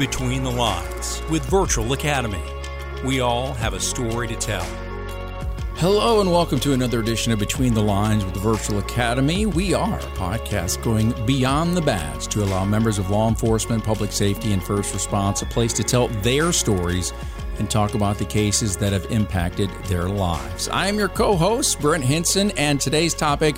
Between the Lines with Virtual Academy. We all have a story to tell. Hello, and welcome to another edition of Between the Lines with the Virtual Academy. We are a podcast going beyond the badge to allow members of law enforcement, public safety, and first response a place to tell their stories and talk about the cases that have impacted their lives. I am your co host, Brent Hinson, and today's topic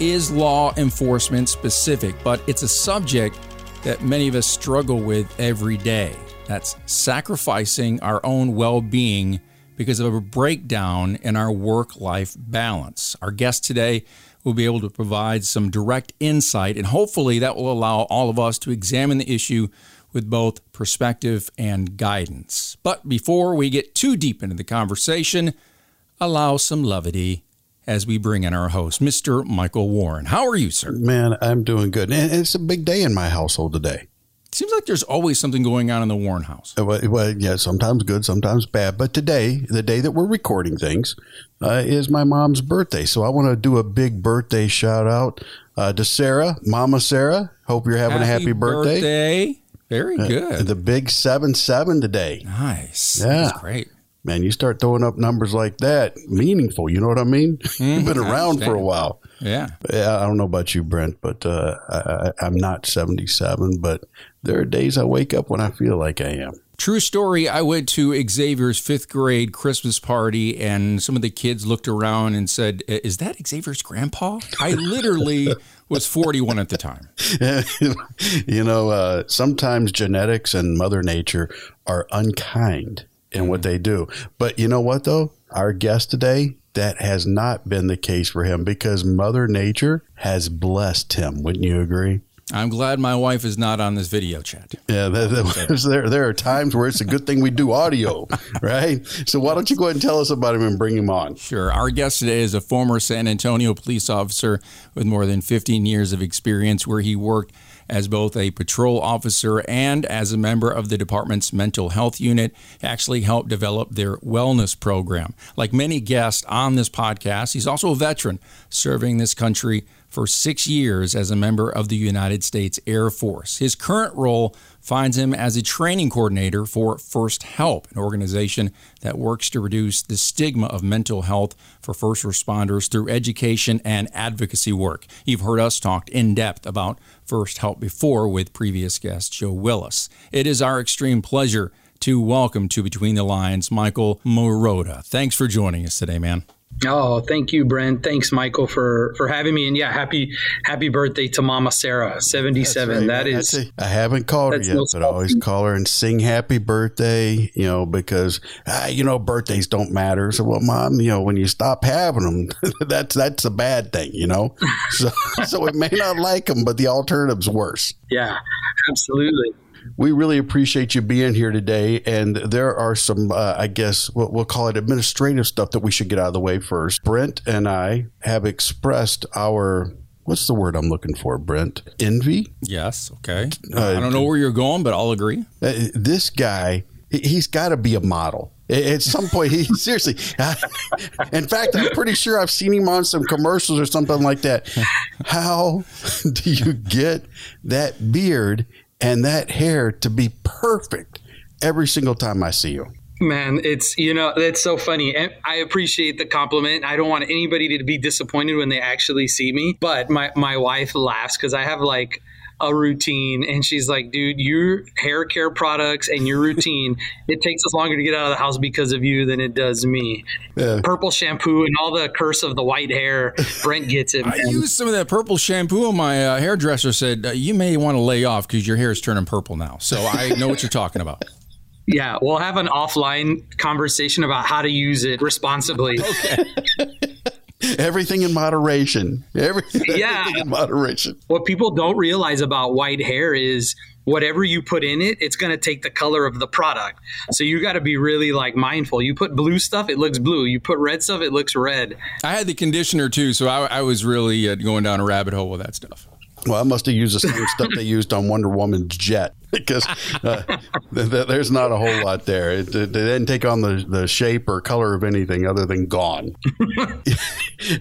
is law enforcement specific, but it's a subject that many of us struggle with every day. That's sacrificing our own well being because of a breakdown in our work life balance. Our guest today will be able to provide some direct insight, and hopefully that will allow all of us to examine the issue with both perspective and guidance. But before we get too deep into the conversation, allow some levity as we bring in our host, Mr. Michael Warren. How are you, sir? Man, I'm doing good. And it's a big day in my household today. Seems like there's always something going on in the Warren house. Uh, Well, well yeah, sometimes good, sometimes bad. But today, the day that we're recording things, uh, is my mom's birthday. So I want to do a big birthday shout out uh, to Sarah, Mama Sarah. Hope you're having a happy birthday. birthday. Very good. The big 7 7 today. nice. Yeah. That's great. Man, you start throwing up numbers like that, meaningful. You know what I mean? You've been around for a while. Yeah. Yeah, I don't know about you, Brent, but uh, I, I, I'm not 77. But there are days I wake up when I feel like I am. True story. I went to Xavier's fifth grade Christmas party, and some of the kids looked around and said, Is that Xavier's grandpa? I literally was 41 at the time. you know, uh, sometimes genetics and Mother Nature are unkind in what they do. But you know what, though? Our guest today, that has not been the case for him because Mother Nature has blessed him. Wouldn't you agree? I'm glad my wife is not on this video chat. Yeah, there, there, there are times where it's a good thing we do audio, right? So why don't you go ahead and tell us about him and bring him on? Sure. Our guest today is a former San Antonio police officer with more than 15 years of experience, where he worked as both a patrol officer and as a member of the department's mental health unit. Actually helped develop their wellness program. Like many guests on this podcast, he's also a veteran serving this country for six years as a member of the United States Air Force. His current role finds him as a training coordinator for First Help, an organization that works to reduce the stigma of mental health for first responders through education and advocacy work. You've heard us talk in depth about First Help before with previous guest Joe Willis. It is our extreme pleasure to welcome to Between the Lines Michael Marotta. Thanks for joining us today, man. Oh, thank you, Brent. Thanks, Michael, for for having me. And yeah, happy happy birthday to Mama Sarah, seventy seven. That is it. I haven't called her yet, no but I always call her and sing happy birthday, you know, because, ah, you know, birthdays don't matter. So, well, mom, you know, when you stop having them, that's, that's a bad thing, you know? So, so it may not like them, but the alternative's worse. yeah, absolutely. We really appreciate you being here today. And there are some, uh, I guess, what we'll call it administrative stuff that we should get out of the way first. Brent and I have expressed our, what's the word I'm looking for, Brent? Envy? Yes, okay. I don't know where you're going, but I'll agree. Uh, this guy, he's got to be a model. At some point, he seriously. In fact, I'm pretty sure I've seen him on some commercials or something like that. How do you get that beard and that hair to be perfect every single time I see you? Man, it's you know that's so funny, and I appreciate the compliment. I don't want anybody to be disappointed when they actually see me. But my my wife laughs because I have like a routine, and she's like, "Dude, your hair care products and your routine, it takes us longer to get out of the house because of you than it does me." Purple shampoo and all the curse of the white hair. Brent gets it. I man. used some of that purple shampoo, and my uh, hairdresser said, uh, You may want to lay off because your hair is turning purple now. So I know what you're talking about. Yeah, we'll have an offline conversation about how to use it responsibly. Everything in moderation. Everything, Yeah. everything in moderation. What people don't realize about white hair is whatever you put in it, it's going to take the color of the product. So you got to be really like mindful. You put blue stuff, it looks blue. You put red stuff, it looks red. I had the conditioner too, so I, I was really uh, going down a rabbit hole with that stuff. Well, I must have used the same stuff they used on Wonder Woman's jet because uh, th- th- there's not a whole lot there. It, it, it didn't take on the, the shape or color of anything other than gone.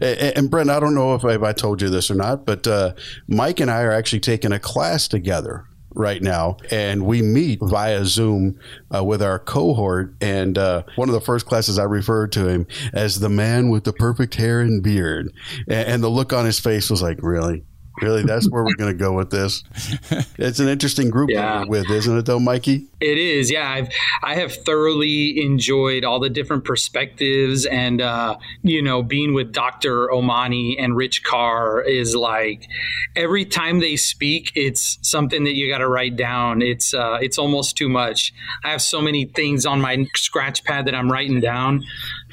and, and Brent, I don't know if I, if I told you this or not, but uh, Mike and I are actually taking a class together right now, and we meet via Zoom uh, with our cohort. And uh, one of the first classes, I referred to him as the man with the perfect hair and beard, and, and the look on his face was like, "Really." Really, that's where we're going to go with this. It's an interesting group yeah. with, isn't it, though, Mikey? It is. Yeah, I've I have thoroughly enjoyed all the different perspectives, and uh, you know, being with Dr. Omani and Rich Carr is like every time they speak, it's something that you got to write down. It's uh, it's almost too much. I have so many things on my scratch pad that I'm writing down.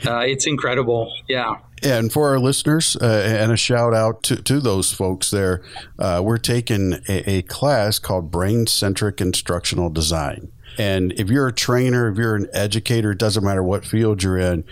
Uh, it's incredible. Yeah. And for our listeners, uh, and a shout out to, to those folks there, uh, we're taking a, a class called Brain Centric Instructional Design. And if you're a trainer, if you're an educator, it doesn't matter what field you're in,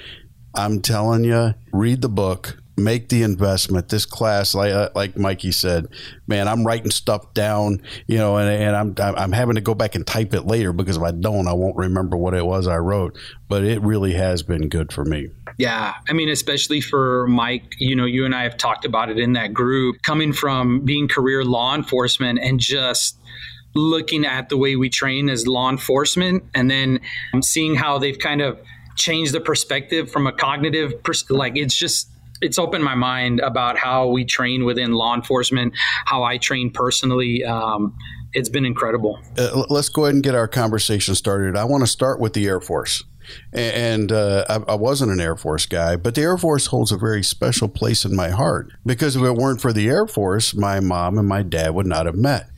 I'm telling you, read the book, make the investment. This class, like uh, like Mikey said, man, I'm writing stuff down, you know, and, and I'm I'm having to go back and type it later because if I don't, I won't remember what it was I wrote. But it really has been good for me. Yeah, I mean, especially for Mike, you know, you and I have talked about it in that group, coming from being career law enforcement and just looking at the way we train as law enforcement, and then seeing how they've kind of changed the perspective from a cognitive pers- like it's just it's opened my mind about how we train within law enforcement, how I train personally. Um, it's been incredible. Uh, let's go ahead and get our conversation started. I want to start with the Air Force. And uh, I, I, wasn't an Air Force guy, but the Air Force holds a very special place in my heart because if it weren't for the Air Force, my mom and my dad would not have met.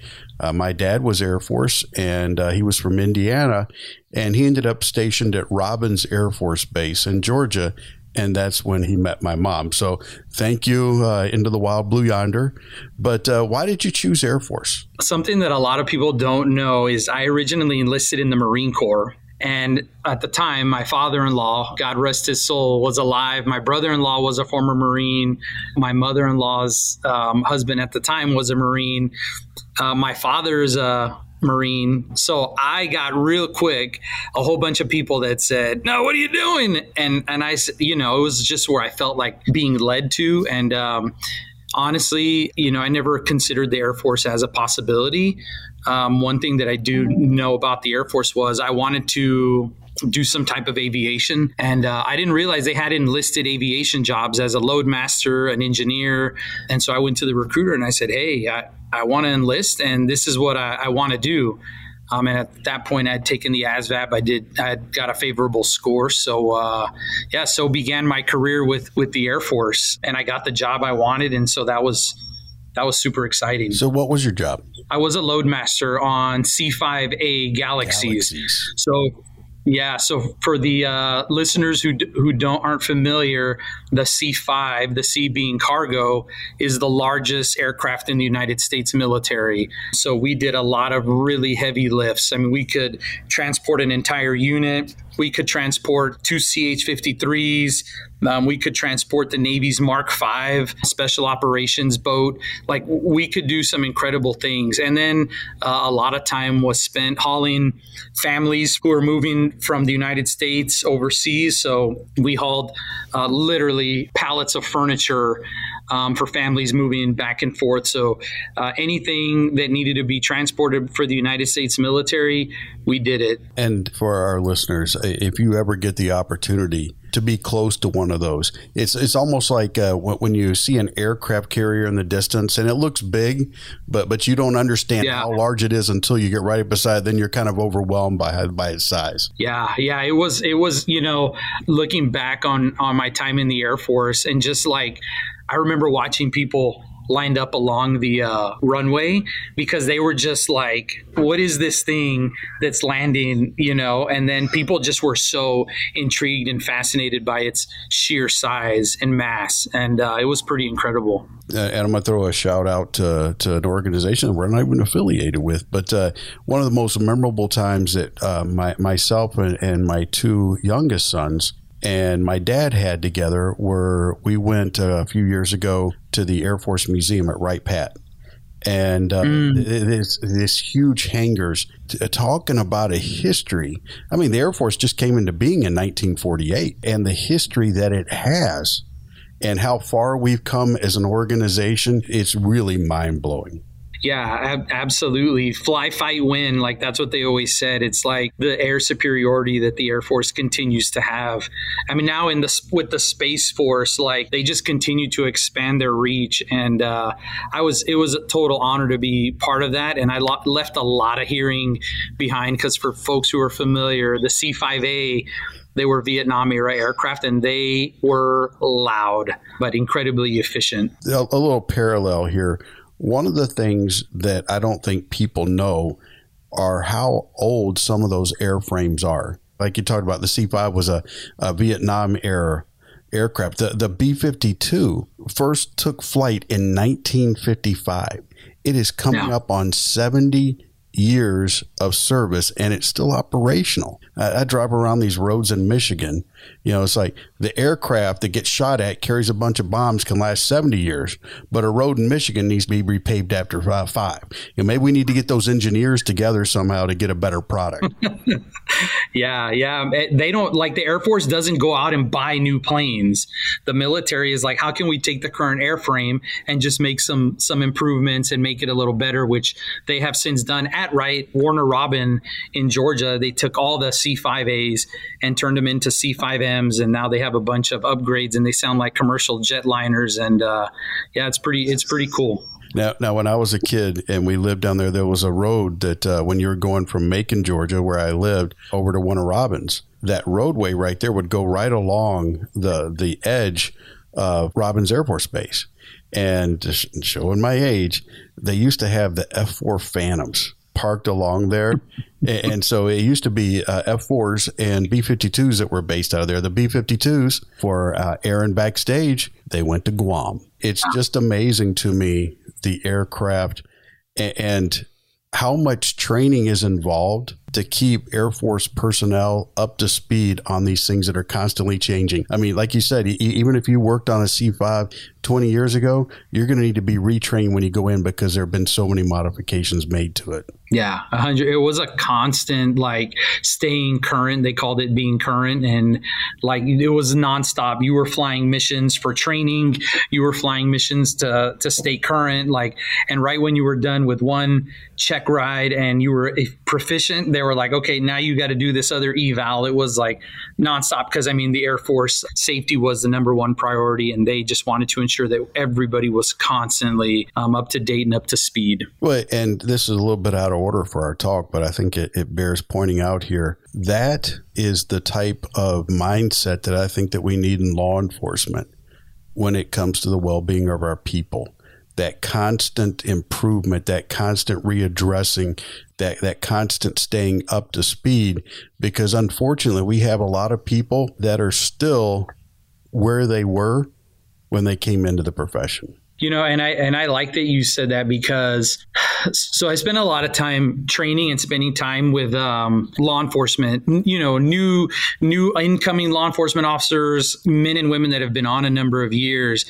Uh, my dad was Air Force, and uh, he was from Indiana, and he ended up stationed at Robins Air Force Base in Georgia and that's when he met my mom. So thank you, uh, Into the Wild Blue Yonder. But uh, why did you choose Air Force? Something that a lot of people don't know is I originally enlisted in the Marine Corps. And at the time, my father in law, God rest his soul, was alive. My brother in law was a former Marine. My mother in law's um, husband at the time was a Marine. Uh, my father's a Marine. So I got real quick a whole bunch of people that said, "No, what are you doing?" And and I, you know, it was just where I felt like being led to. And um, honestly, you know, I never considered the Air Force as a possibility. Um, one thing that I do know about the Air Force was I wanted to do some type of aviation. And uh, I didn't realize they had enlisted aviation jobs as a loadmaster, an engineer. And so I went to the recruiter and I said, Hey, I, I want to enlist, and this is what I, I want to do. Um, and at that point, I'd taken the ASVAB. I did. I got a favorable score. So uh, yeah, so began my career with with the Air Force, and I got the job I wanted, and so that was that was super exciting. So what was your job? I was a loadmaster on C5A Galaxies. Galaxies. So yeah. So for the uh, listeners who who don't aren't familiar, the C5, the C being cargo, is the largest aircraft in the United States military. So we did a lot of really heavy lifts. I mean, we could transport an entire unit. We could transport two CH 53s. Um, we could transport the Navy's Mark V special operations boat. Like we could do some incredible things. And then uh, a lot of time was spent hauling families who are moving from the United States overseas. So we hauled uh, literally pallets of furniture um, for families moving back and forth. So uh, anything that needed to be transported for the United States military, we did it. And for our listeners, if you ever get the opportunity to be close to one of those. It's it's almost like uh, when you see an aircraft carrier in the distance and it looks big, but but you don't understand yeah. how large it is until you get right beside. It, then you're kind of overwhelmed by by its size. Yeah, yeah. It was it was you know looking back on on my time in the Air Force and just like I remember watching people lined up along the uh, runway because they were just like, what is this thing that's landing, you know? And then people just were so intrigued and fascinated by its sheer size and mass. And uh, it was pretty incredible. Uh, and I'm going to throw a shout out to, to an organization that we're not even affiliated with. But uh, one of the most memorable times that uh, my, myself and, and my two youngest sons and my dad had together were we went uh, a few years ago to the Air Force Museum at Wright Pat. And uh, mm. this, this huge hangars t- uh, talking about a history. I mean, the Air Force just came into being in 1948, and the history that it has, and how far we've come as an organization, it's really mind blowing. Yeah, ab- absolutely. Fly, fight, win. Like that's what they always said. It's like the air superiority that the Air Force continues to have. I mean, now in the with the Space Force, like they just continue to expand their reach. And uh, I was it was a total honor to be part of that. And I lo- left a lot of hearing behind because for folks who are familiar, the C5A they were Vietnam era aircraft and they were loud but incredibly efficient. A, a little parallel here. One of the things that I don't think people know are how old some of those airframes are. Like you talked about, the C 5 was a, a Vietnam era aircraft. The, the B 52 first took flight in 1955. It is coming up on 70 years of service and it's still operational. I, I, drive around these roads in Michigan. You know, it's like the aircraft that gets shot at carries a bunch of bombs can last 70 years, but a road in Michigan needs to be repaved after uh, five. You know, maybe we need to get those engineers together somehow to get a better product. yeah, yeah. Eh, they don't like the Air Force doesn't go out and buy new planes. The military is like, how can we take the current airframe and just make some some improvements and make it a little better, which they have since done at Wright Warner Robin in Georgia. They took all the C5As and turned them into C5Ms, and now they have a bunch of upgrades, and they sound like commercial jetliners. And uh, yeah, it's pretty it's pretty cool. Now, now, when I was a kid and we lived down there, there was a road that uh, when you were going from Macon, Georgia, where I lived, over to Warner Robins, that roadway right there would go right along the the edge of Robins Air Force Base. And showing my age, they used to have the F 4 Phantoms parked along there. and so it used to be uh, F4s and B 52s that were based out of there. The B 52s for uh, air and backstage, they went to Guam. It's just amazing to me the aircraft and how much training is involved to keep Air Force personnel up to speed on these things that are constantly changing. I mean, like you said, even if you worked on a C5 20 years ago, you're going to need to be retrained when you go in because there have been so many modifications made to it. Yeah, a hundred. It was a constant like staying current. They called it being current, and like it was nonstop. You were flying missions for training. You were flying missions to to stay current. Like, and right when you were done with one check ride and you were proficient, they were like, okay, now you got to do this other eval. It was like nonstop because I mean, the Air Force safety was the number one priority, and they just wanted to ensure that everybody was constantly um, up to date and up to speed. Well, and this is a little bit out of order for our talk, but I think it, it bears pointing out here. That is the type of mindset that I think that we need in law enforcement when it comes to the well-being of our people that constant improvement, that constant readdressing, that, that constant staying up to speed. Because unfortunately, we have a lot of people that are still where they were when they came into the profession. You know, and I and I like that you said that because so I spend a lot of time training and spending time with um, law enforcement. You know, new new incoming law enforcement officers, men and women that have been on a number of years,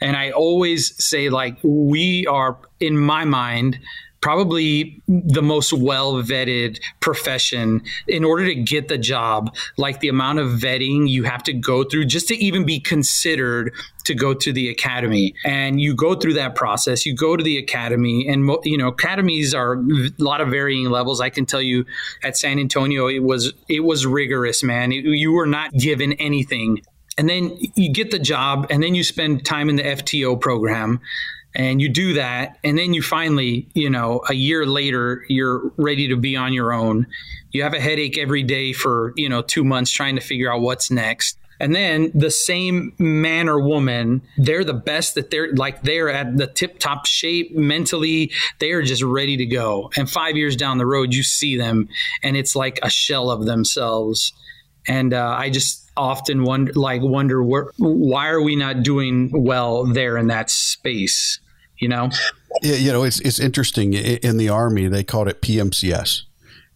and I always say like we are in my mind probably the most well vetted profession in order to get the job like the amount of vetting you have to go through just to even be considered to go to the academy. And you go through that process you go to the academy and you know academies are a lot of varying levels. I can tell you at san antonio it was it was rigorous man. You were not given anything. And then you get the job and then you spend time in the FTO program and you do that and then you finally you know a year later you're ready to be on your own. You have a headache every day for you know 2 months trying to figure out what's next. And then the same man or woman they're the best that they're like they're at the tip top shape mentally. They are just ready to go. And 5 years down the road you see them and it's like a shell of themselves. And uh, i just often wonder like wonder where, why are we not doing well there in that space you know yeah, you know it's it's interesting in the army they called it PMCS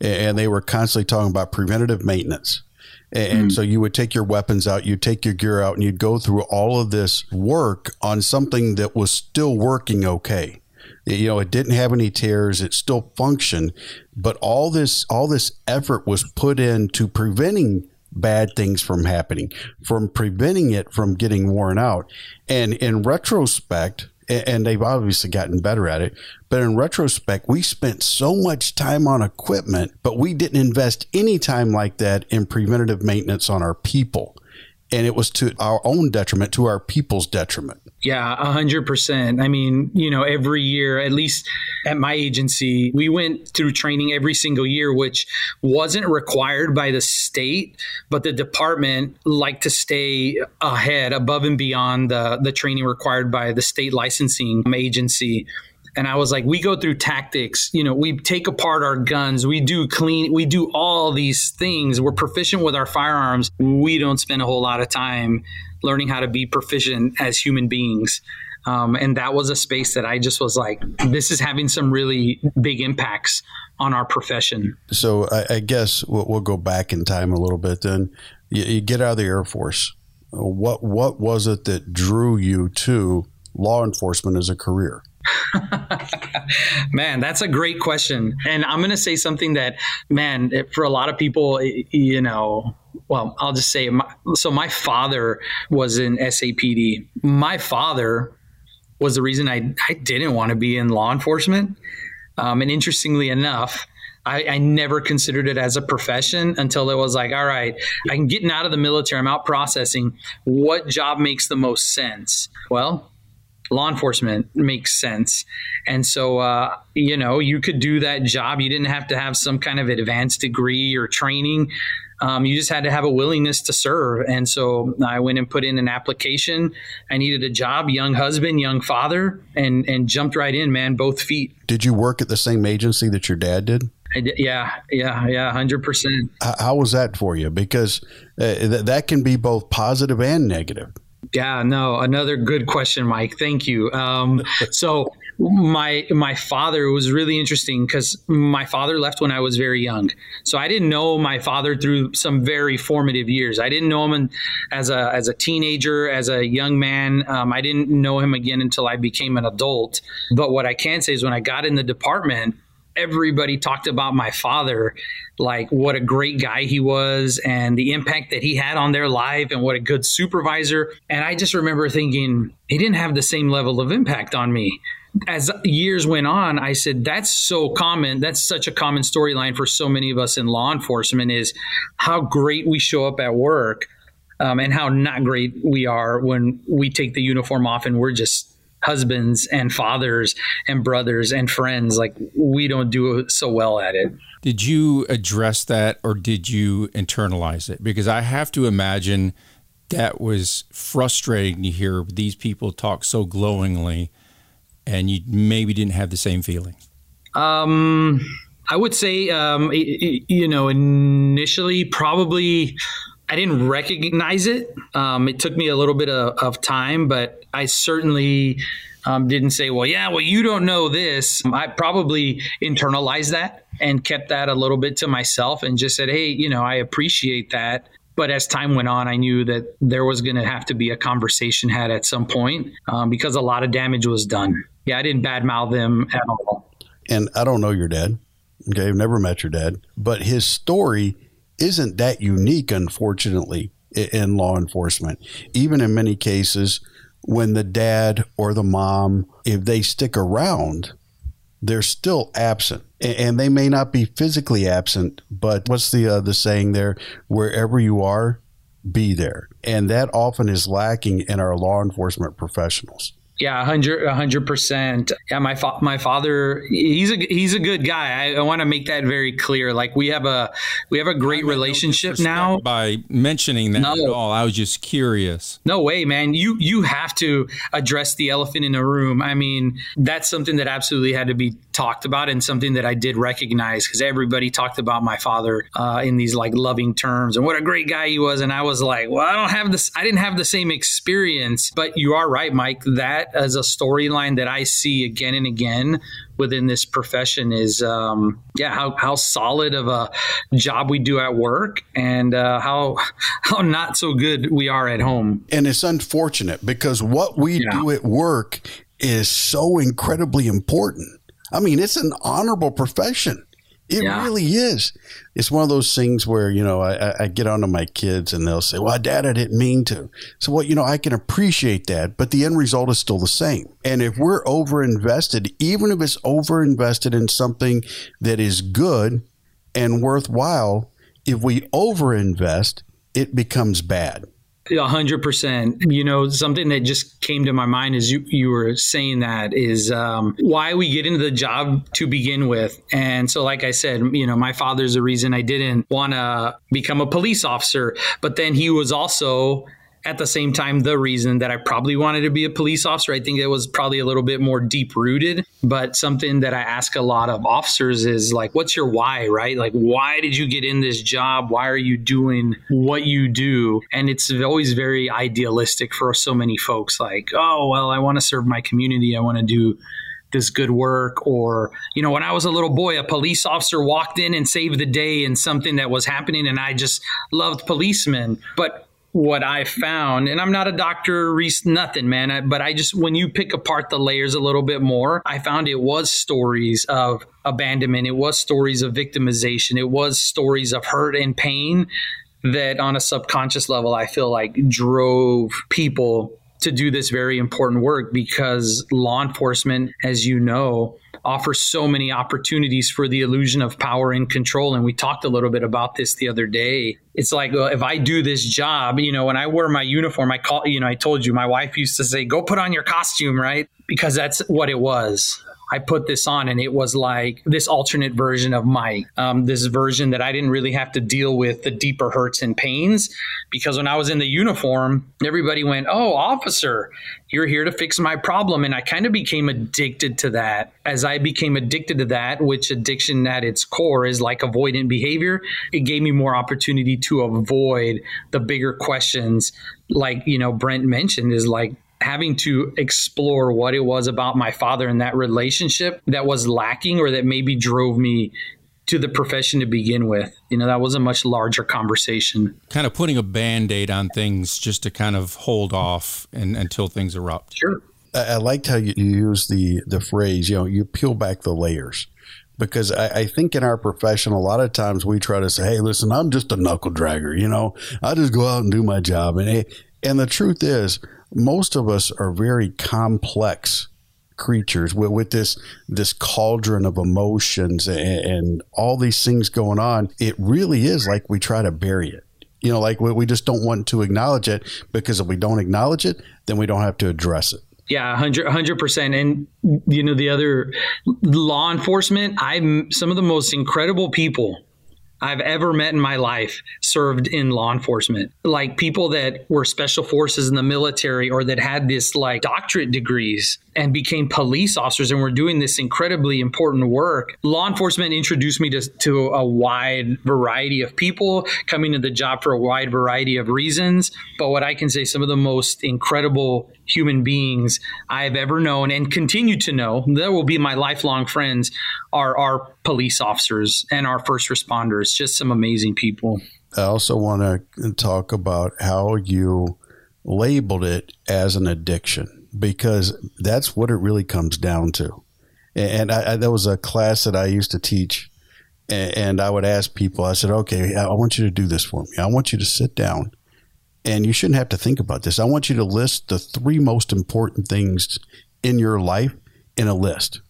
and they were constantly talking about preventative maintenance and mm. so you would take your weapons out, you'd take your gear out, and you'd go through all of this work on something that was still working okay. You know, it didn't have any tears, it still functioned, but all this all this effort was put into preventing bad things from happening, from preventing it from getting worn out. And in retrospect, and they've obviously gotten better at it. But in retrospect, we spent so much time on equipment, but we didn't invest any time like that in preventative maintenance on our people. And it was to our own detriment, to our people's detriment. Yeah, a hundred percent. I mean, you know, every year, at least at my agency, we went through training every single year, which wasn't required by the state, but the department liked to stay ahead, above and beyond the the training required by the state licensing agency. And I was like, we go through tactics, you know, we take apart our guns, we do clean, we do all these things. We're proficient with our firearms. We don't spend a whole lot of time learning how to be proficient as human beings. Um, and that was a space that I just was like, this is having some really big impacts on our profession. So I, I guess we'll, we'll, go back in time a little bit. Then you, you get out of the Air Force. What what was it that drew you to law enforcement as a career? man, that's a great question. And I'm going to say something that, man, for a lot of people, you know, well, I'll just say, my, so my father was in SAPD. My father was the reason I, I didn't want to be in law enforcement. Um, and interestingly enough, I, I, never considered it as a profession until it was like, all right, I'm getting out of the military, I'm out processing. What job makes the most sense? Well, law enforcement makes sense. And so, uh, you know, you could do that job. You didn't have to have some kind of advanced degree or training. Um, you just had to have a willingness to serve. And so I went and put in an application. I needed a job, young husband, young father, and and jumped right in, man, both feet. Did you work at the same agency that your dad did? Did, yeah, yeah, yeah, hundred percent. How was that for you? Because uh, th- that can be both positive and negative. Yeah, no, another good question, Mike. Thank you. Um, so my my father was really interesting because my father left when I was very young, so I didn't know my father through some very formative years. I didn't know him in, as a as a teenager, as a young man. Um, I didn't know him again until I became an adult. But what I can say is when I got in the department, everybody talked about my father, like what a great guy he was and the impact that he had on their life and what a good supervisor. And I just remember thinking, he didn't have the same level of impact on me. As years went on, I said, that's so common. That's such a common storyline for so many of us in law enforcement is how great we show up at work um, and how not great we are when we take the uniform off and we're just husbands and fathers and brothers and friends. Like we don't do so well at it. Did you address that or did you internalize it? Because I have to imagine that was frustrating to hear these people talk so glowingly and you maybe didn't have the same feeling. Um, I would say, um, you know, initially probably I didn't recognize it. Um, it took me a little bit of, of time, but I certainly um, didn't say, well, yeah, well, you don't know this. I probably internalized that and kept that a little bit to myself and just said, hey, you know, I appreciate that. But as time went on, I knew that there was going to have to be a conversation had at some point um, because a lot of damage was done. Yeah, I didn't badmouth them at all. And I don't know your dad. Okay, I've never met your dad, but his story isn't that unique, unfortunately, in law enforcement. Even in many cases, when the dad or the mom, if they stick around, they're still absent, and they may not be physically absent. But what's the uh, the saying there? Wherever you are, be there, and that often is lacking in our law enforcement professionals. Yeah, hundred, hundred percent. Yeah, my fa- my father, he's a he's a good guy. I, I want to make that very clear. Like we have a we have a great relationship no now. By mentioning that no. at all, I was just curious. No way, man. You you have to address the elephant in the room. I mean, that's something that absolutely had to be talked about and something that I did recognize because everybody talked about my father uh, in these like loving terms and what a great guy he was. And I was like, well, I don't have this. I didn't have the same experience. But you are right, Mike. That as a storyline that I see again and again within this profession is um, yeah how, how solid of a job we do at work and uh, how how not so good we are at home. And it's unfortunate because what we yeah. do at work is so incredibly important. I mean it's an honorable profession It Yeah. really is. It's one of those things where, you know, I, I- get onto my kids and they'll say, well, dad, I didn't mean to. So, well, you know, I can appreciate that, but the end result is still the same. And if we're over invested, even if it's over invested in something that is good and worthwhile, if we over invest, it becomes bad. Hundred percent. You know, something that just came to my mind as you, you were saying that is um, why we get into the job to begin with. And so, like I said, you know, my father's the reason I didn't want to become a police officer, but then he was also at the same time the reason that I probably wanted to be a police officer. I think it was probably a little bit more deep rooted, but something that I ask a lot of officers is like, what's your why, right? Like, why did you get in this job? Why are you doing what you do? And it's always very idealistic for so many folks like, oh, well, I want to serve my community. I want to do this good work or you know when i was a little boy a police officer walked in and saved the day in something that was happening and i just loved policemen but what I found, and I'm not a doctor, Reese, nothing, man. I, but I just, when you pick apart the layers a little bit more, I found it was stories of abandonment. It was stories of victimization. It was stories of hurt and pain that on a subconscious level, I feel like drove people to do this very important work because law enforcement, as you know, offers so many opportunities for the illusion of power and control. And we talked a little bit about this the other day. It's like, well, if I do this job, you know, when I wear my uniform, I call, you know, I told you, my wife used to say, go put on your costume, right? Because that's what it was. I put this on and it was like this alternate version of Mike, um, this version that I didn't really have to deal with the deeper hurts and pains. Because when I was in the uniform, everybody went, Oh, officer, you're here to fix my problem. And I kind of became addicted to that. As I became addicted to that, which addiction at its core is like avoidant behavior, it gave me more opportunity to avoid the bigger questions. Like, you know, Brent mentioned, is like, having to explore what it was about my father and that relationship that was lacking or that maybe drove me to the profession to begin with. You know, that was a much larger conversation. Kind of putting a band aid on things just to kind of hold off and, until things erupt. Sure. I, I liked how you, you use the the phrase. You know, you peel back the layers because I, I think in our profession, a lot of times we try to say, "Hey, listen, I'm just a knuckle dragger. You know, I just go out and do my job." And and the truth is, most of us are very complex creatures with, with this this cauldron of emotions and, and all these things going on. It really is like we try to bury it. You know, like we, we just don't want to acknowledge it because if we don't acknowledge it, then we don't have to address it. Yeah, 100 percent. And you know, the other law enforcement, I'm some of the most incredible people I've ever met in my life served in law enforcement. Like people that were special forces in the military or that had this like doctorate degrees and became police officers and were doing this incredibly important work. Law enforcement introduced me to, to a wide variety of people coming to the job for a wide variety of reasons. But what I can say, some of the most incredible human beings I've ever known and continue to know, that will be my lifelong friends, are our police officers and our first responders. Just some amazing people. I also want to talk about how you labeled it as an addiction because that's what it really comes down to. And I, I, there was a class that I used to teach, and I would ask people, I said, okay, I want you to do this for me. I want you to sit down, and you shouldn't have to think about this. I want you to list the three most important things in your life in a list.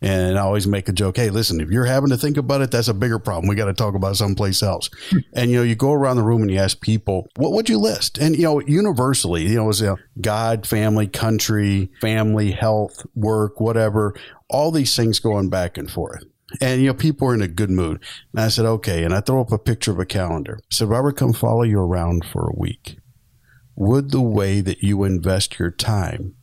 And I always make a joke. Hey, listen, if you're having to think about it, that's a bigger problem. We got to talk about someplace else. Hmm. and, you know, you go around the room and you ask people, what would you list? And, you know, universally, you know, it's you know, God, family, country, family, health, work, whatever, all these things going back and forth. And, you know, people are in a good mood. And I said, okay. And I throw up a picture of a calendar. I said, Robert, come follow you around for a week. Would the way that you invest your time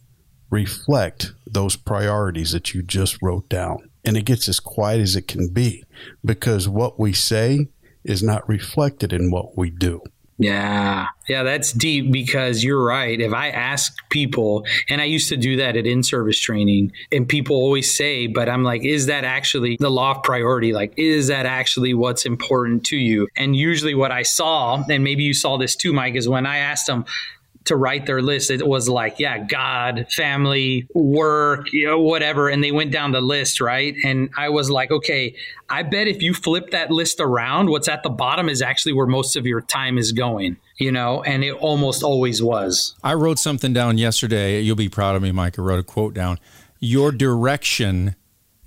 reflect those priorities that you just wrote down. And it gets as quiet as it can be because what we say is not reflected in what we do. Yeah. Yeah, that's deep because you're right. If I ask people, and I used to do that at in service training, and people always say, but I'm like, is that actually the law of priority? Like, is that actually what's important to you? And usually what I saw, and maybe you saw this too, Mike, is when I asked them, to write their list, it was like, yeah, God, family, work, you know, whatever. And they went down the list, right? And I was like, okay, I bet if you flip that list around, what's at the bottom is actually where most of your time is going, you know, and it almost always was. I wrote something down yesterday. You'll be proud of me, Mike. I wrote a quote down. Your direction,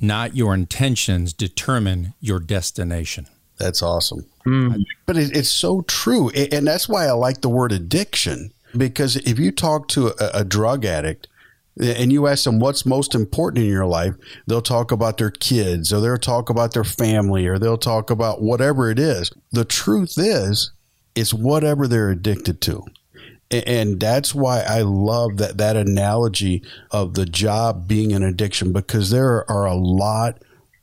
not your intentions, determine your destination. That's awesome. Mm. But it, it's so true. And that's why I like the word addiction because if you talk to a, a drug addict, eh, and you ask them what's most important in your life, they'll talk about their kids or they'll talk about their family or they'll talk about whatever it is. The truth is, it's whatever they're addicted to. And that's why I love that, that analogy of the job being an addiction because there are a lot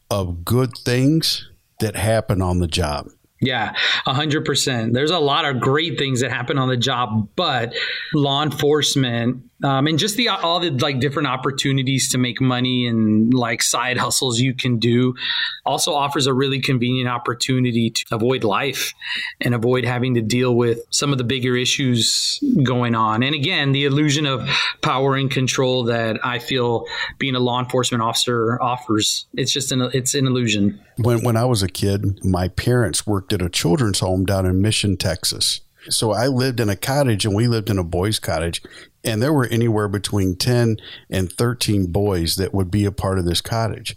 of good things that happen on the job. Yeah, 100%. There's a lot of great things that happen on the job, but law enforcement um, and just the all the like different opportunities to make money and like side hustles you can do also offers a really convenient opportunity to avoid life and avoid having to deal with some of the bigger issues going on. And again the illusion of power and control that i feel being a law enforcement officer offers it's just an it's an illusion. When when i was a kid my parents worked at a children's home down in mission texas. So I lived in a cottage and we lived in a boys' cottage. And there were anywhere between 10 and 13 boys that would be a part of this cottage.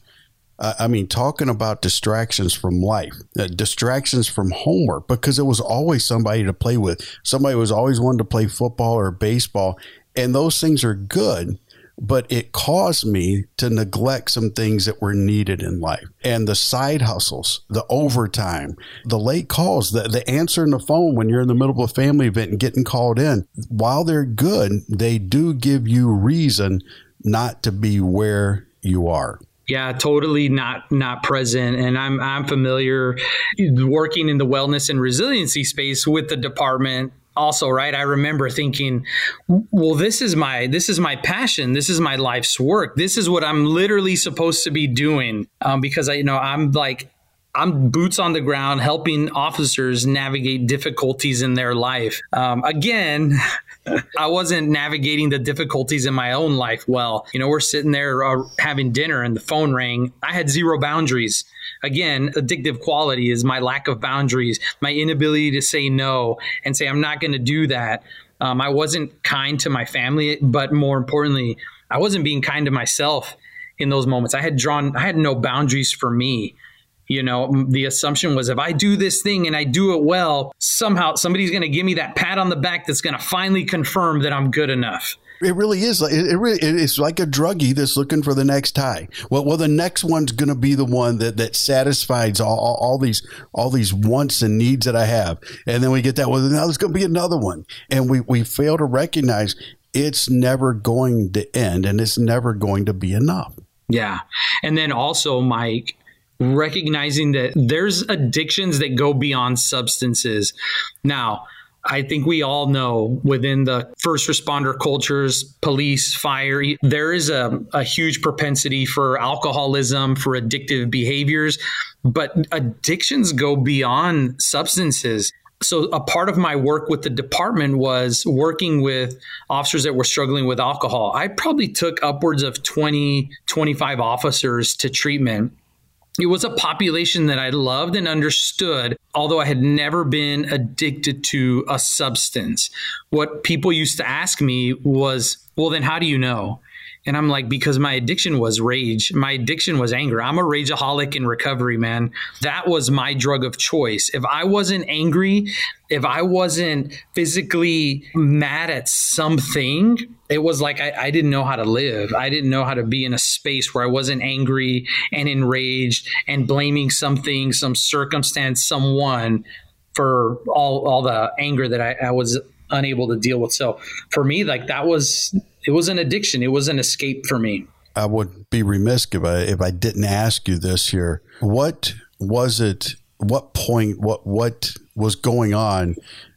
Uh, I mean, talking about distractions from life, uh, distractions from homework, because it was always somebody to play with. Somebody was always wanting to play football or baseball. And those things are good but it caused me to neglect some things that were needed in life. And the side hustles, the overtime, the late calls, the, the answering the phone when you're in the middle of a family event and getting called in, while they're good, they do give you reason not to be where you are. Yeah, totally not not present. And I'm I'm familiar working in the wellness and resiliency space with the department also right i remember thinking well this is my this is my passion. This is my life's work. This is what i'm literally supposed to be doing. Um, because i you know i'm like I'm boots on the ground helping officers navigate difficulties in their life. Um, again, I wasn't navigating the difficulties in my own life well. You know, we're sitting there uh, having dinner and the phone rang. I had zero boundaries again, addictive quality is my lack of boundaries, my inability to say no and say, I'm not going to do that. Um, I wasn't kind to my family, but more importantly, I wasn't being kind to myself in those moments. I had drawn, I had no boundaries for me. You know, the assumption was if I do this thing and I do it well, somehow somebody's going to give me that pat on the back that's going to finally confirm that I'm good enough. It really is. It, really it's like a druggie that's looking for the next high. Well, well, the next one's going to be the one that that satisfies all, all, all, these all these wants and needs that I have, and then we get that. Well, now there's going to be another one, and we we fail to recognize it's never going to end, and it's never going to be enough. Yeah, and then also, Mike, recognizing that there's addictions that go beyond substances. Now I think we all know within the first responder cultures, police, fire, there is a, a huge propensity for alcoholism, for addictive behaviors, but addictions go beyond substances. So, a part of my work with the department was working with officers that were struggling with alcohol. I probably took upwards of 20, 25 officers to treatment it was a population that I loved and understood, although I had never been addicted to a substance. What people used to ask me was, well, then how do you know? And I'm like, because my addiction was rage. My addiction was anger. I'm a rageaholic in recovery, man. That was my drug of choice. If I wasn't angry, if I wasn't physically mad at something, it was like I, I, didn't know how to live. I didn't know how to be in a space where I wasn't angry and enraged and blaming something, some circumstance, someone for all all the anger that I, I was unable to deal with. So for me, like that was it was an addiction. It was an escape for me. I would be remiss if I if I didn't ask you this here. What was it? What point? What what was going on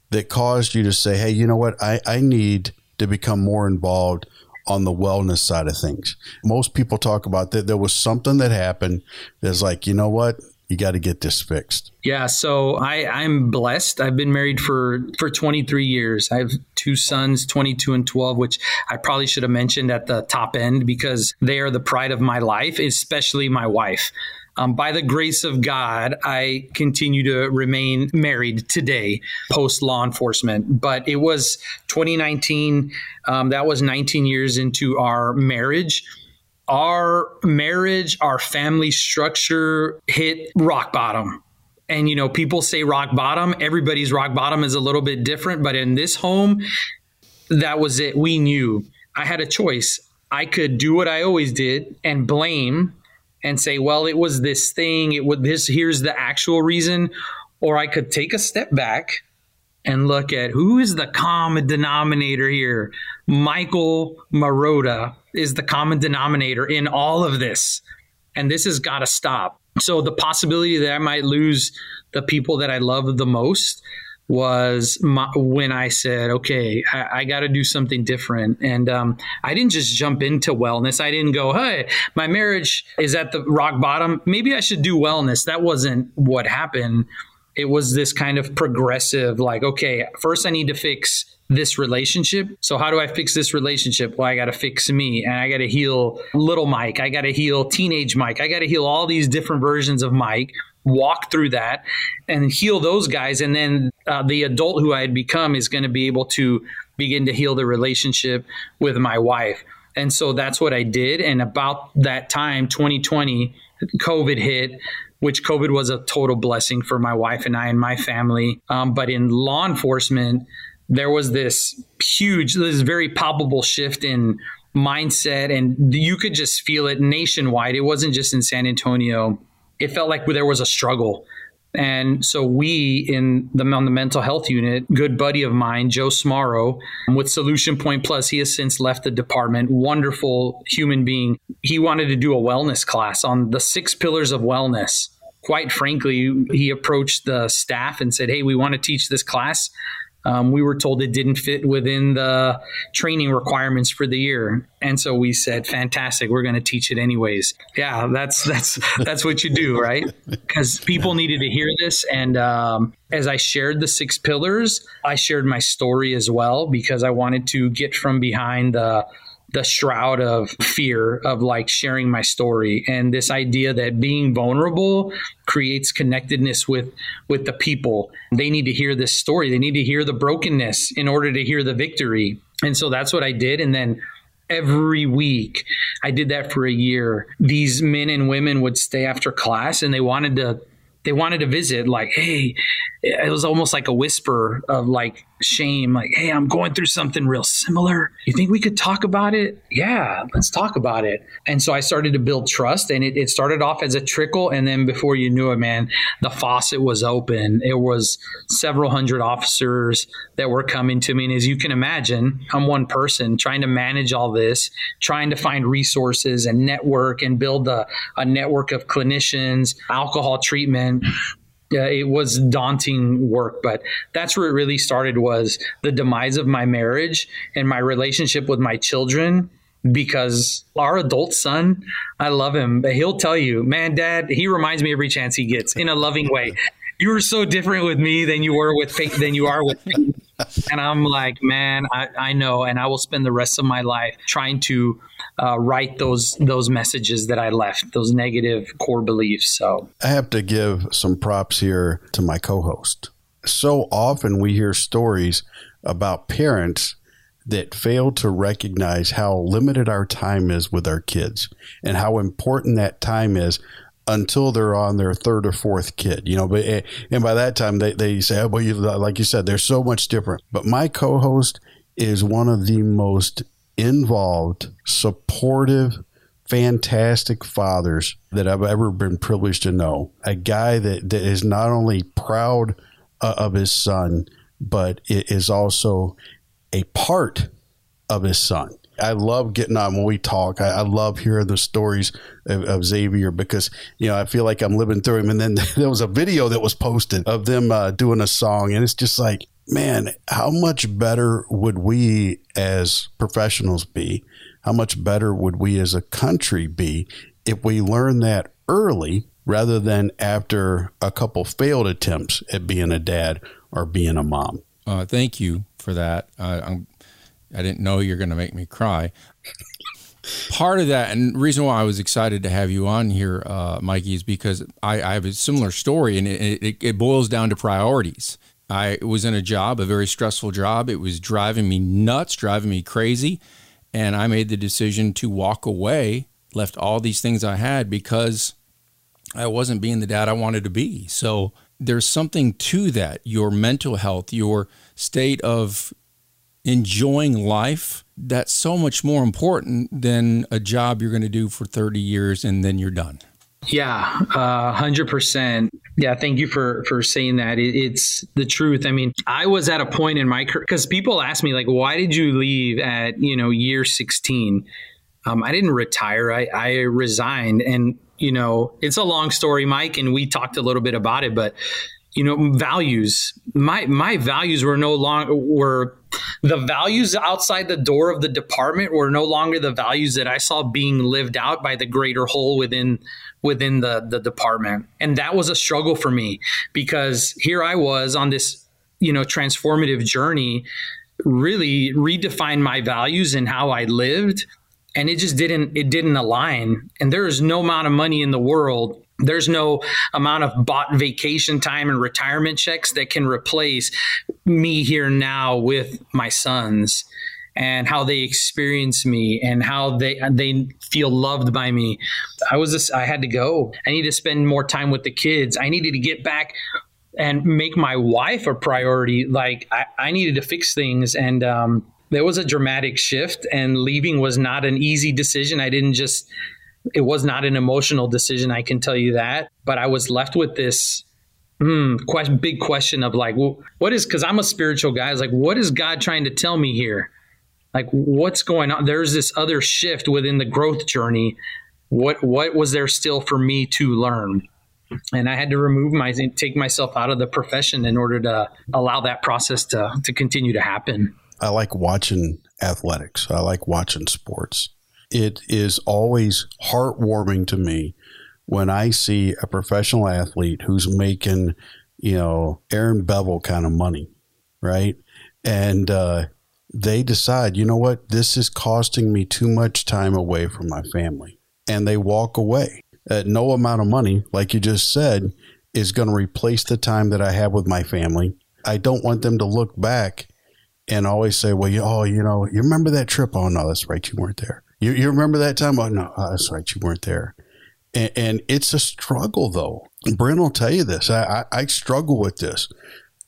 that caused you to say, "Hey, you know what? I I need to become more involved." on the wellness side of things. Most people talk about that there was something that happened that's like, you know what? You got to get this fixed? Yeah, so I, I'm blessed. I've been married for for 23 years. I have two sons, 22 and 12, which I probably should have mentioned at the top end because they are the pride of my life, especially my wife. Um, by the grace of God, I continue to remain married today, post law enforcement. But it was 2019. Um, that was 19 years into our marriage. Our marriage, our family structure hit rock bottom. And, you know, people say rock bottom. Everybody's rock bottom is a little bit different. But in this home, that was it. We knew I had a choice. I could do what I always did and blame and say, well, it was this thing, it would this here's the actual reason, or I could take a step back and look at who is the common denominator here. Michael Marotta is the common denominator in all of this. And this has got to stop. So the possibility that I might lose the people that I love the most was my, when I said, okay, I, I got to do something different. And um, I didn't just jump into wellness. I didn't go, hey, my marriage is at the rock bottom. Maybe I should do wellness. That wasn't what happened. It was this kind of progressive, like, okay, first I need to fix this relationship. So how do I fix this relationship? Well, I got to fix me and I got to heal little Mike. I got to heal teenage Mike. I got to heal all these different versions of Mike walk through that and heal those guys. And then uh, the adult who I had become is going to be able to begin to heal the relationship with my wife. And so that's what I did. And about that time, 2020, COVID hit, which COVID was a total blessing for my wife and I and my family. Um, but in law enforcement, there was this huge, this very palpable shift in mindset. And you could just feel it nationwide. It wasn't just in San Antonio it felt like there was a struggle. And so we in the, on the mental health unit, good buddy of mine, Joe Smarro, with Solution Point Plus, he has since left the department. Wonderful human being. He wanted to do a wellness class on the six pillars of wellness. Quite frankly, he approached the staff and said, Hey, we want to teach this class. Um, we were told it didn't fit within the training requirements for the year, and so we said, "Fantastic, we're going to teach it anyways." Yeah, that's that's that's what you do, right? Because people needed to hear this, and um, as I shared the six pillars, I shared my story as well because I wanted to get from behind the the shroud of fear of like sharing my story. And this idea that being vulnerable creates connectedness with with the people. They need to hear this story. They need to hear the brokenness in order to hear the victory. And so that's what i did. And then every week i did that for a year. These men and women would stay after class and they wanted to they wanted to visit like hey it was almost like a whisper of like shame like hey i'm going through something real similar. You think we could talk about it? Yeah let's talk about it. And so i started to build trust and it, it started off as a trickle and then before you knew it man the faucet was open. It was several hundred officers that were coming to me and as you can imagine i'm one person trying to manage all this trying to find resources and network and build a, a network of clinicians alcohol treatment yeah, it was daunting work, but that's where it really started was the demise of my marriage and my relationship with my children because our adult son, I love him, but he'll tell you, man, dad, he reminds me every chance he gets in a loving way. You were so different with me than you were with than you are with me. And I'm like, man, I, I know, and I will spend the rest of my life trying to uh, write those those messages that I left, those negative core beliefs. So I have to give some props here to my co-host. So often we hear stories about parents that fail to recognize how limited our time is with our kids and how important that time is until they're on their third or fourth kid, you know, but, eh, and by that time they, they say, oh, well, you, like you said, they're so much different. But my co-host is one of the most involved, supportive, fantastic fathers that I've ever been privileged to know. A guy that, that is not only proud uh, of his son, but is also a part of his son. I love getting on when we talk. I, I love hearing the stories of, of, Xavier because you know I feel like I'm living through him. And then there was a video that was posted of them uh, doing a song, and it's just like man, how much better would we as professionals be? How much better would we as a country be if we learn that early rather than after a couple failed attempts at being a dad or being a mom. Uh, thank you for that. Uh, I'm, I didn't know you're going to make me cry. Part of that, and reason why I was excited to have you on here, uh, Mikey, is because I, I, have a similar story, and it, it, it boils down to priorities. I was in a job, a very stressful job. It was driving me nuts, driving me crazy. And I made the decision to walk away, left all these things I had because I wasn't being the dad I wanted to be. So there's something to that. Your mental health, your state of enjoying life, that's so much more important than a job you're going to do for 30 years and then you're done. Yeah, uh, hundred percent. Yeah, thank you for for saying that. It, it's the truth. I mean, I was at a point in my career because people ask me like, "Why did you leave at you know year 16?" Um, I didn't retire. I, I resigned, and you know, it's a long story, Mike, and we talked a little bit about it, but you know, values. My my values were no longer were the values outside the door of the department were no longer the values that I saw being lived out by the greater whole within within the the department. And that was a struggle for me because here I was on this, you know, transformative journey really redefine my values and how I lived. And it just didn't it didn't align. And there is no amount of money in the world. There's no amount of bought vacation time and retirement checks that can replace me here now with my sons and how they experience me and how they they feel loved by me. I was just I had to go. I need to spend more time with the kids. I needed to get back and make my wife a priority. Like I, I needed to fix things and um, there was a dramatic shift and leaving was not an easy decision. I didn't just it was not an emotional decision, I can tell you that. But I was left with this mm, question, big question of like, well, what is, because I'm a spiritual guy, I was like, what is God trying to tell me here? Like, what's going on? There's this other shift within the growth journey. What what was there still for me to learn? And I had to remove my take myself out of the profession in order to allow that process to to continue to happen. I like watching athletics. I like watching sports it is always heartwarming to me when I see a professional athlete who's making, you know, Aaron Bevel kind of money, right? And uh, they decide, you know what, this is costing me too much time away from my family. And they walk away. At no amount of money, like you just said, is going to replace the time that I have with my family. I don't want them to look back and always say, well, you, oh, you know, you remember that trip? Oh, no, that's right. You weren't there. You, you remember that time? Oh, no, oh, that's right. You weren't there. And, and, it's a struggle, though. Brent will tell you this. I, I, I struggle with this.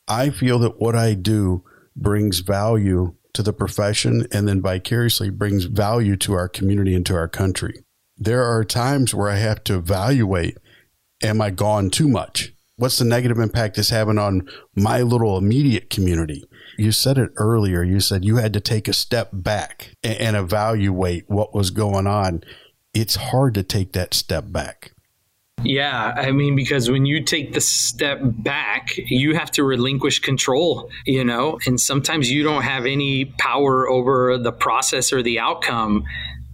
I feel that what I do brings value to the profession and then vicariously brings value to our community and to our country. There are times where I have to evaluate am I gone too much? What's the negative impact it's having on my little immediate community? You said it earlier. You said you had to take a step back and, and evaluate what was going on. It's hard to take that step back. Yeah, I mean, because when you take the step back, you have to relinquish control, you know, and sometimes you don't have any power over the process or the outcome.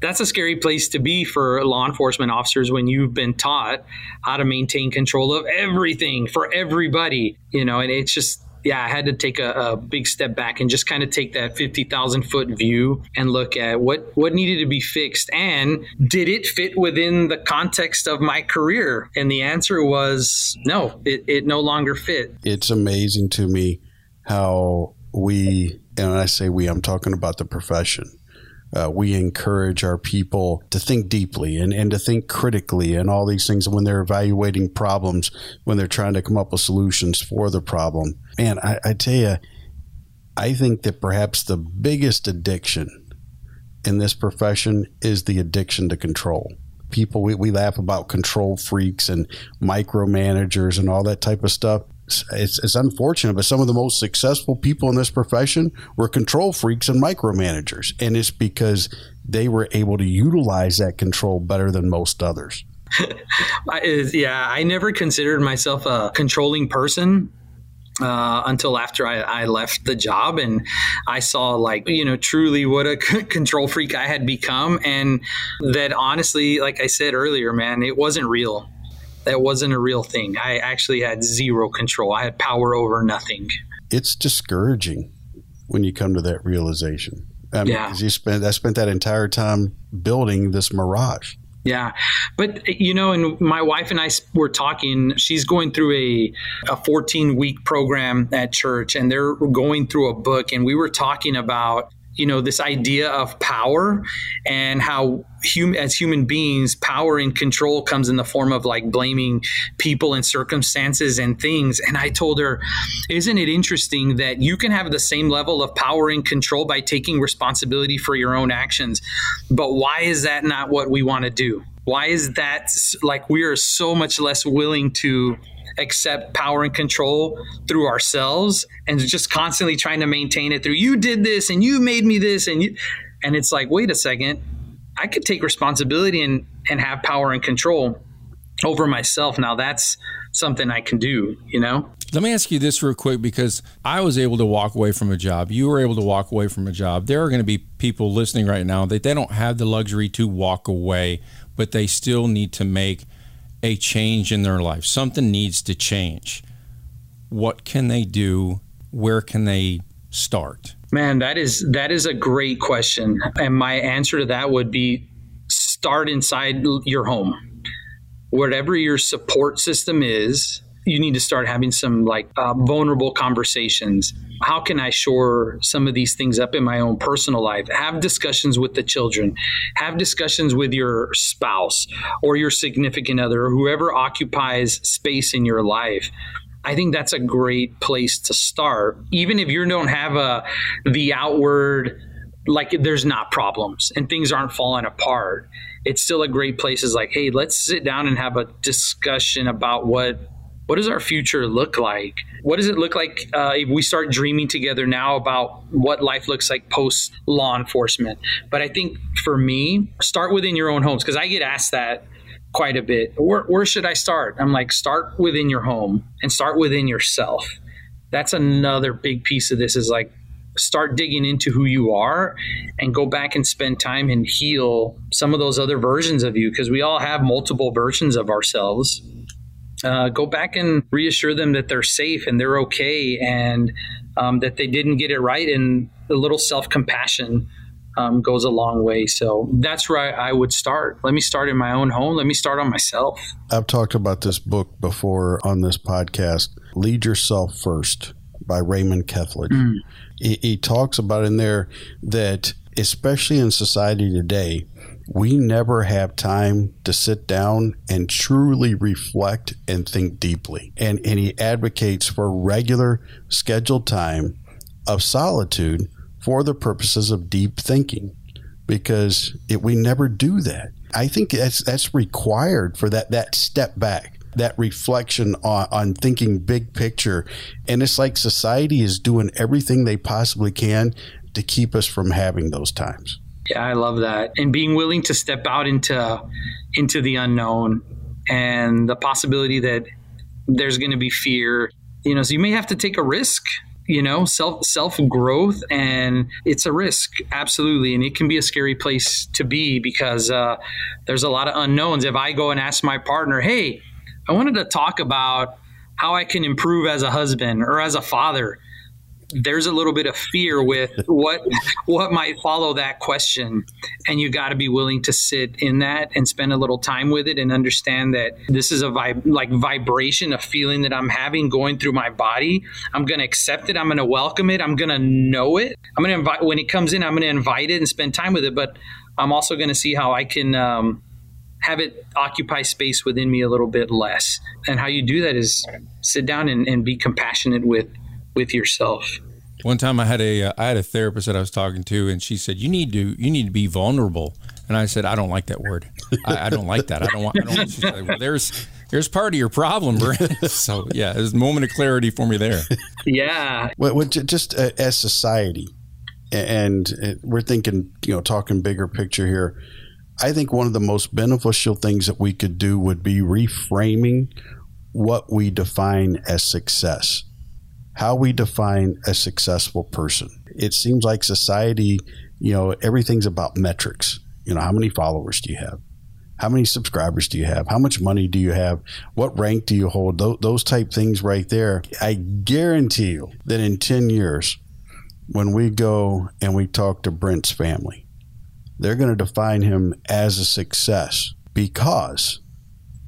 That's a scary place to be for law enforcement officers when you've been taught how to maintain control of everything for everybody, you know, and it's just yeah, I had to take a, a, big step back and just kind of take that 50,000 foot view and look at what, what needed to be fixed and did it fit within the context of my career? And the answer was no, it, it no longer fit. It's amazing to me how we, and I say we, I'm talking about the profession, uh, we encourage our people to think deeply and, and to think critically and all these things when they're evaluating problems, when they're trying to come up with solutions for the problem. Man, I, I tell you, I think that perhaps the biggest addiction in this profession is the addiction to control. People, we, we laugh about control freaks and micromanagers and all that type of stuff it's, it's unfortunate, but some of the most successful people in this profession were control freaks and micromanagers. And it's because they were able to utilize that control better than most others. yeah, I never considered myself a controlling person. Uh, until after I, I, left the job and I saw like you know truly what a control freak I had become and that honestly like I said earlier man it wasn't real That wasn't a real thing. I actually had zero control. I had power over nothing. It's discouraging when you come to that realization. I mean, Yeah. you spent I spent that entire time building this mirage. Yeah. But, you know, and my wife and I were talking. She's going through a, a 14 week program at church, and they're going through a book. And we were talking about, you know, this idea of power and how hum- as human beings, power and control comes in the form of like blaming people and circumstances and things. And I told her, isn't it interesting that you can have the same level of power and control by taking responsibility for your own actions? But why is that not what we want to do? Why is that like we are so much less willing to accept power and control through ourselves and just constantly trying to maintain it through you did this and you made me this and you and it's like wait a second I could take responsibility and and have power and control over myself now that's something I can do you know Let me ask you this real quick because I was able to walk away from a job. You were able to walk away from a job. There are going to be people listening right now that they don't have the luxury to walk away, but they still need to make a change in their life. Something needs to change. What can they do? Where can they start? Man, that is that is a great question, and my answer to that would be start inside your home. Whatever your support system is, you need to start having some like uh, vulnerable conversations. How can I shore some of these things up in my own personal life? Have discussions with the children, have discussions with your spouse or your significant other or whoever occupies space in your life. I think that's a great place to start. Even if you don't have a the outward like there's not problems and things aren't falling apart. It's still a great place is like, hey, let's sit down and have a discussion about what what does our future look like? What does it look like uh, if we start dreaming together now about what life looks like post law enforcement? But I think for me, start within your own homes because I get asked that quite a bit. Where, where should I start? I'm like, start within your home and start within yourself. That's another big piece of this is like, start digging into who you are and go back and spend time and heal some of those other versions of you because we all have multiple versions of ourselves. Uh, go back and reassure them that they're safe and they're okay and um, that they didn't get it right. And a little self compassion um, goes a long way. So that's where I, I would start. Let me start in my own home. Let me start on myself. I've talked about this book before on this podcast, Lead Yourself First by Raymond Kethledge. He, he talks about in there that, especially in society today, we never have time to sit down and truly reflect and think deeply. And, and he advocates for regular scheduled time of solitude for the purposes of deep thinking because it, we never do that. I think that's that's required for that that step back, that reflection on, on thinking big picture. And it's like society is doing everything they possibly can to keep us from having those times. Yeah, I love that. And being willing to step out into into the unknown and the possibility that there's going to be fear. You know, so you may have to take a risk. You know, self self growth, and it's a risk, absolutely, and it can be a scary place to be because uh, there's a lot of unknowns. If I go and ask my partner, "Hey, I wanted to talk about how I can improve as a husband or as a father," there's a little bit of fear with what what might follow that question. And you got to be willing to sit in that and spend a little time with it and understand that this is a vib- like vibration a feeling that i'm having going through my body. I'm going to accept it. I'm going to welcome it. I'm going to know it. I'm going to invite when it comes in i'm going to invite it and spend time with it. But i'm also going to see how i can um, have it occupy space within me a little bit less. And how you do that is sit down and, and be compassionate with with yourself. One time I had a uh, I had a therapist that I was talking to, and she said, "You need to you need to be vulnerable." And I said, "I don't like that word. I, I don't like that. I don't want." I don't want she said, well, there's there's part of your problem, Brent. so yeah, there's a moment of clarity for me there. Yeah, Well, well, just uh, as society, and uh, we're thinking, you know, talking bigger picture here. I think one of the most beneficial things that we could do would be reframing what we define as success, how we define a successful person. It seems like society, you know, everything's about metrics. You know, how many followers do you have? How many subscribers do you have? How much money do you have? What rank do you hold? Those, those type things right there. I guarantee you that in 10 years, when we go and we talk to Brent's family, they're going to define him as a success because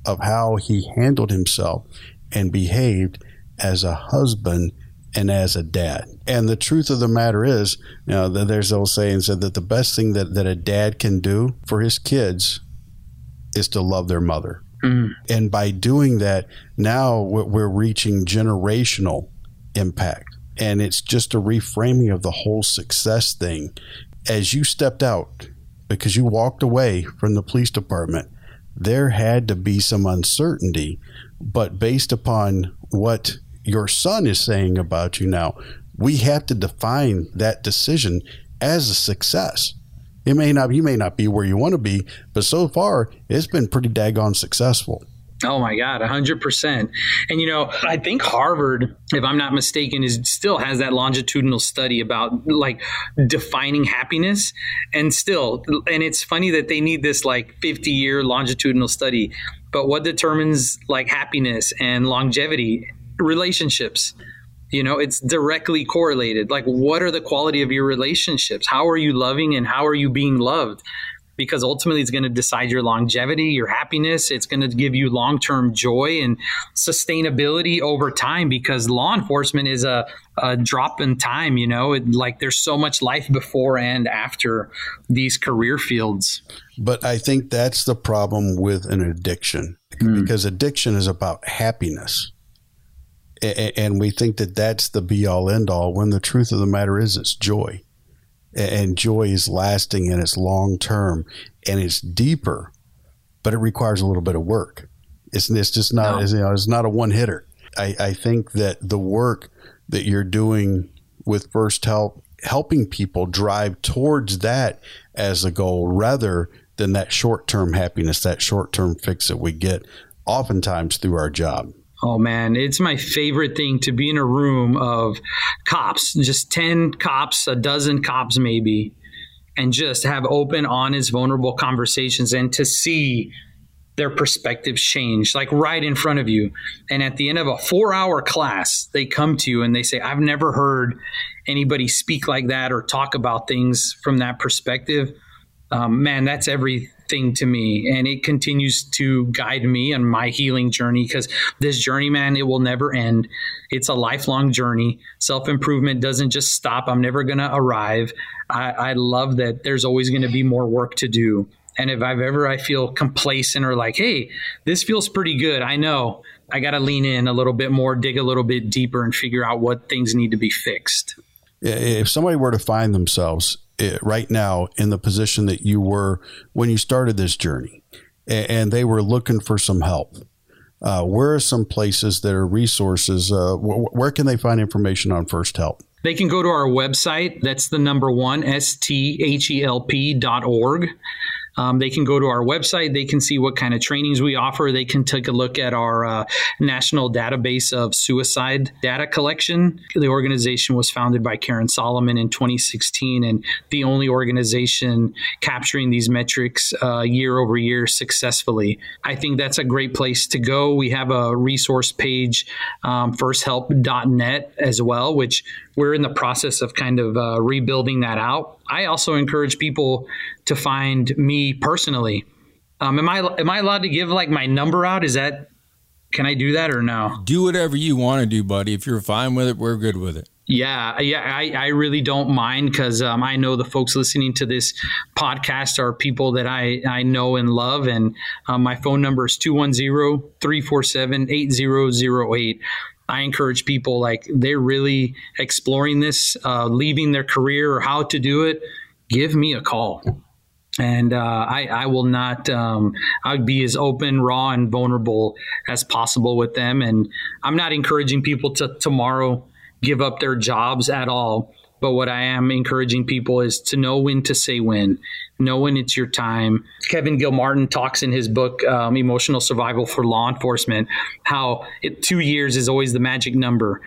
of how he handled himself and behaved as a husband and as a dad. And the truth of the matter is, you know, there's those sayings that the best thing that, that a dad can do for his kids is to love their mother. Mm. And by doing that, now we're reaching generational impact. And it's just a reframing of the whole success thing. As you stepped out, because you walked away from the police department, there had to be some uncertainty. But based upon what your son is saying about you now, we have to define that decision as a success. It may not you may not be where you want to be, but so far it's been pretty daggone successful. Oh my God, 100%. And, you know, I think Harvard, if I'm not mistaken, is still has that longitudinal study about like defining happiness. And still, and it's funny that they need this like 50 year longitudinal study. But what determines like happiness and longevity? Relationships you know it's directly correlated like what are the quality of your relationships how are you loving and how are you being loved because ultimately it's going to decide your longevity, your happiness. It's going to give you long term joy and sustainability over time because law enforcement is a, a drop in time, you know, it, like there's so much life before and after these career fields. But I think that's the problem with an addiction mm. because addiction is about happiness and we think that that's the be all end all when the truth of the matter is it's joy. And joy is lasting and it's long term and it's deeper but it requires a little bit of work. It's, it's just not no. it's, you know, it's not a one hitter I, I think that the work that you're doing with first help helping people drive towards that as a goal rather than that short term happiness that short term fix that we get oftentimes through our job Oh man, it's my favorite thing to be in a room of cops, just 10 cops, a dozen cops maybe, and just have open, honest, vulnerable conversations and to see their perspectives change, like right in front of you. And at the end of a four hour class, they come to you and they say, I've never heard anybody speak like that or talk about things from that perspective. Um, man, that's every thing to me and it continues to guide me on my healing journey because this journey man it will never end. It's a lifelong journey. Self-improvement doesn't just stop. I'm never going to arrive. I, I love that there's always going to be more work to do. And if i've ever i feel complacent or like hey this feels pretty good. I know. I got to lean in a little bit more dig a little bit deeper and figure out what things need to be fixed if somebody were to find themselves right now in the position that you were when you started this journey and they were looking for some help. Uh, where are some places that are resources? Uh, wh- where can they find information on First Help? They can go to our website. That's the number one, S T H E L P dot org. Um, they can go to our website. They can see what kind of trainings we offer. They can take a look at our uh, national database of suicide data collection. The organization was founded by Karen Solomon in 2016 and the only organization capturing these metrics uh, year over year successfully. I think that's a great place to go. We have a resource page, um, firsthelp.net as well, which we're in the process of kind of uh, rebuilding that out. I also encourage people to find me personally. Um, am I am I allowed to give like my number out? Is that can I do that or no? Do whatever you want to do, buddy. If you're fine with it, we're good with it. Yeah, yeah, I, I really don't mind because um, I know the folks listening to this podcast are people that I, I know and love. And um, my phone number is 210 347 8008. I encourage people like they're really exploring this, uh, leaving their career or how to do it. Give me a call. And uh, I, I, will not. Um, I'd be as open, raw, and vulnerable as possible with them. And I'm not encouraging people to tomorrow give up their jobs at all. But what I am encouraging people is to know when to say when, know when it's your time. Kevin Gilmartin talks in his book, um, Emotional Survival for Law Enforcement, how it, two years is always the magic number.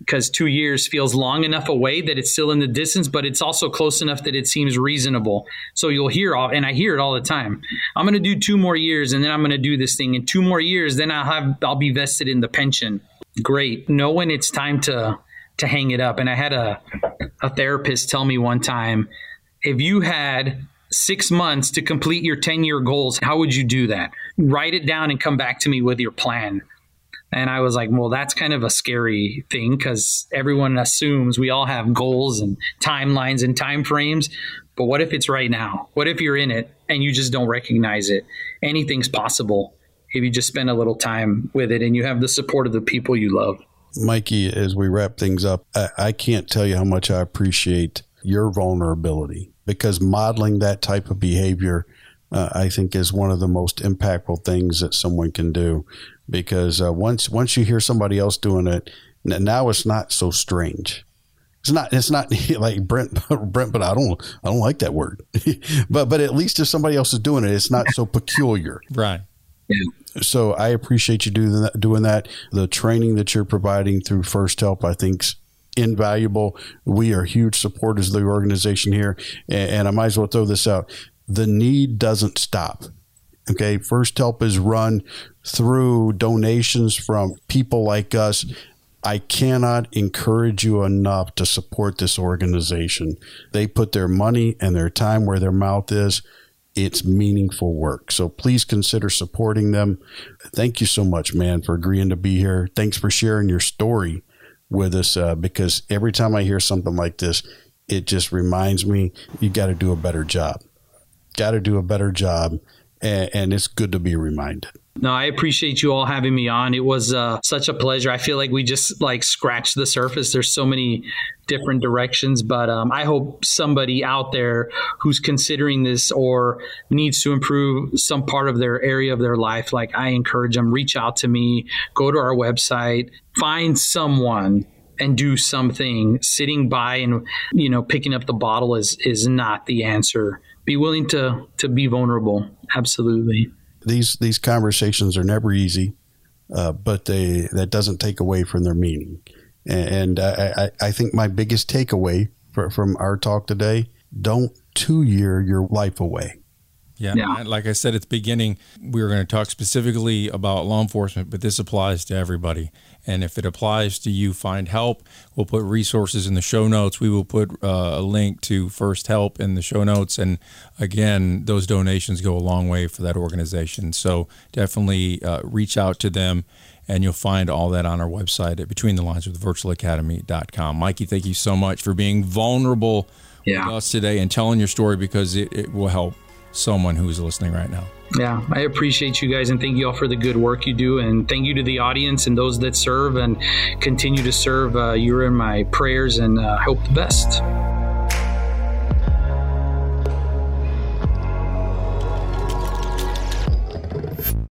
because two years feels long enough away that it's still in the distance, but it's also close enough that it seems reasonable. So you'll hear all, and I hear it all the time. I'm going to do two more years, and then I'm going to do this thing in two more years. Then I'll have I'll be vested in the pension. Great. Know when it's time to to hang it up. And I had a a therapist tell me one time, if you had six months to complete your 10 year goals, how would you do that? Write it down and come back to me with your plan. And I was like, well, that's kind of a scary thing because everyone assumes we all have goals and timelines and time frames. But what if it's right now? What if you're in it and you just don't recognize it? Anything's possible if you just spend a little time with it and you have the support of the people you love. Mikey, as we wrap things up, I, I can't tell you how much I appreciate your vulnerability because modeling that type of behavior uh, I think is one of the most impactful things that someone can do because uh, once once you hear somebody else doing it, now it's not so strange. It's not. It's not like Brent. Brent, but I don't. I don't like that word. but but at least if somebody else is doing it, it's not so peculiar. Right. So I appreciate you doing that. Doing that. The training that you're providing through First Help, I think's invaluable. We are huge supporters of the organization here, and, and I might as well throw this out. The need doesn't stop. Okay, First Help is run through donations from people like us. I cannot encourage you enough to support this organization. They put their money and their time where their mouth is. It's meaningful work. So please consider supporting them. Thank you so much, man, for agreeing to be here. Thanks for sharing your story with us uh, because every time I hear something like this, it just reminds me you got to do a better job. Got to do a better job and, and it's good to be reminded. No, I appreciate you all having me on. It was uh, such a pleasure. I feel like we just like scratched the surface. There's so many different directions, but um, I hope somebody out there who's considering this or needs to improve some part of their area of their life, like I encourage them, reach out to me, go to our website, find someone and do something. Sitting by and you know picking up the bottle is is not the answer be willing to to be vulnerable. Absolutely. These these conversations are never easy, uh, but they that doesn't take away from their meaning. And, I, I, I think my biggest takeaway for, from our talk today: don't two year your life away. Yeah. yeah. Like I said at the beginning, we were going to talk specifically about law enforcement, but this applies to everybody. And if it applies to you, find help. We'll put resources in the show notes. We will put uh, a link to First Help in the show notes. And again, those donations go a long way for that organization. So definitely uh, reach out to them. And you'll find all that on our website at Between the Lines with virtualacademy.com. Mikey, thank you so much for being vulnerable yeah. with us today and telling your story because it, it will help someone who's listening right now. Yeah, I appreciate you guys and thank you all for the good work you do. And thank you to the audience and those that serve and continue to serve. Uh, you're in my prayers and uh, hope the best.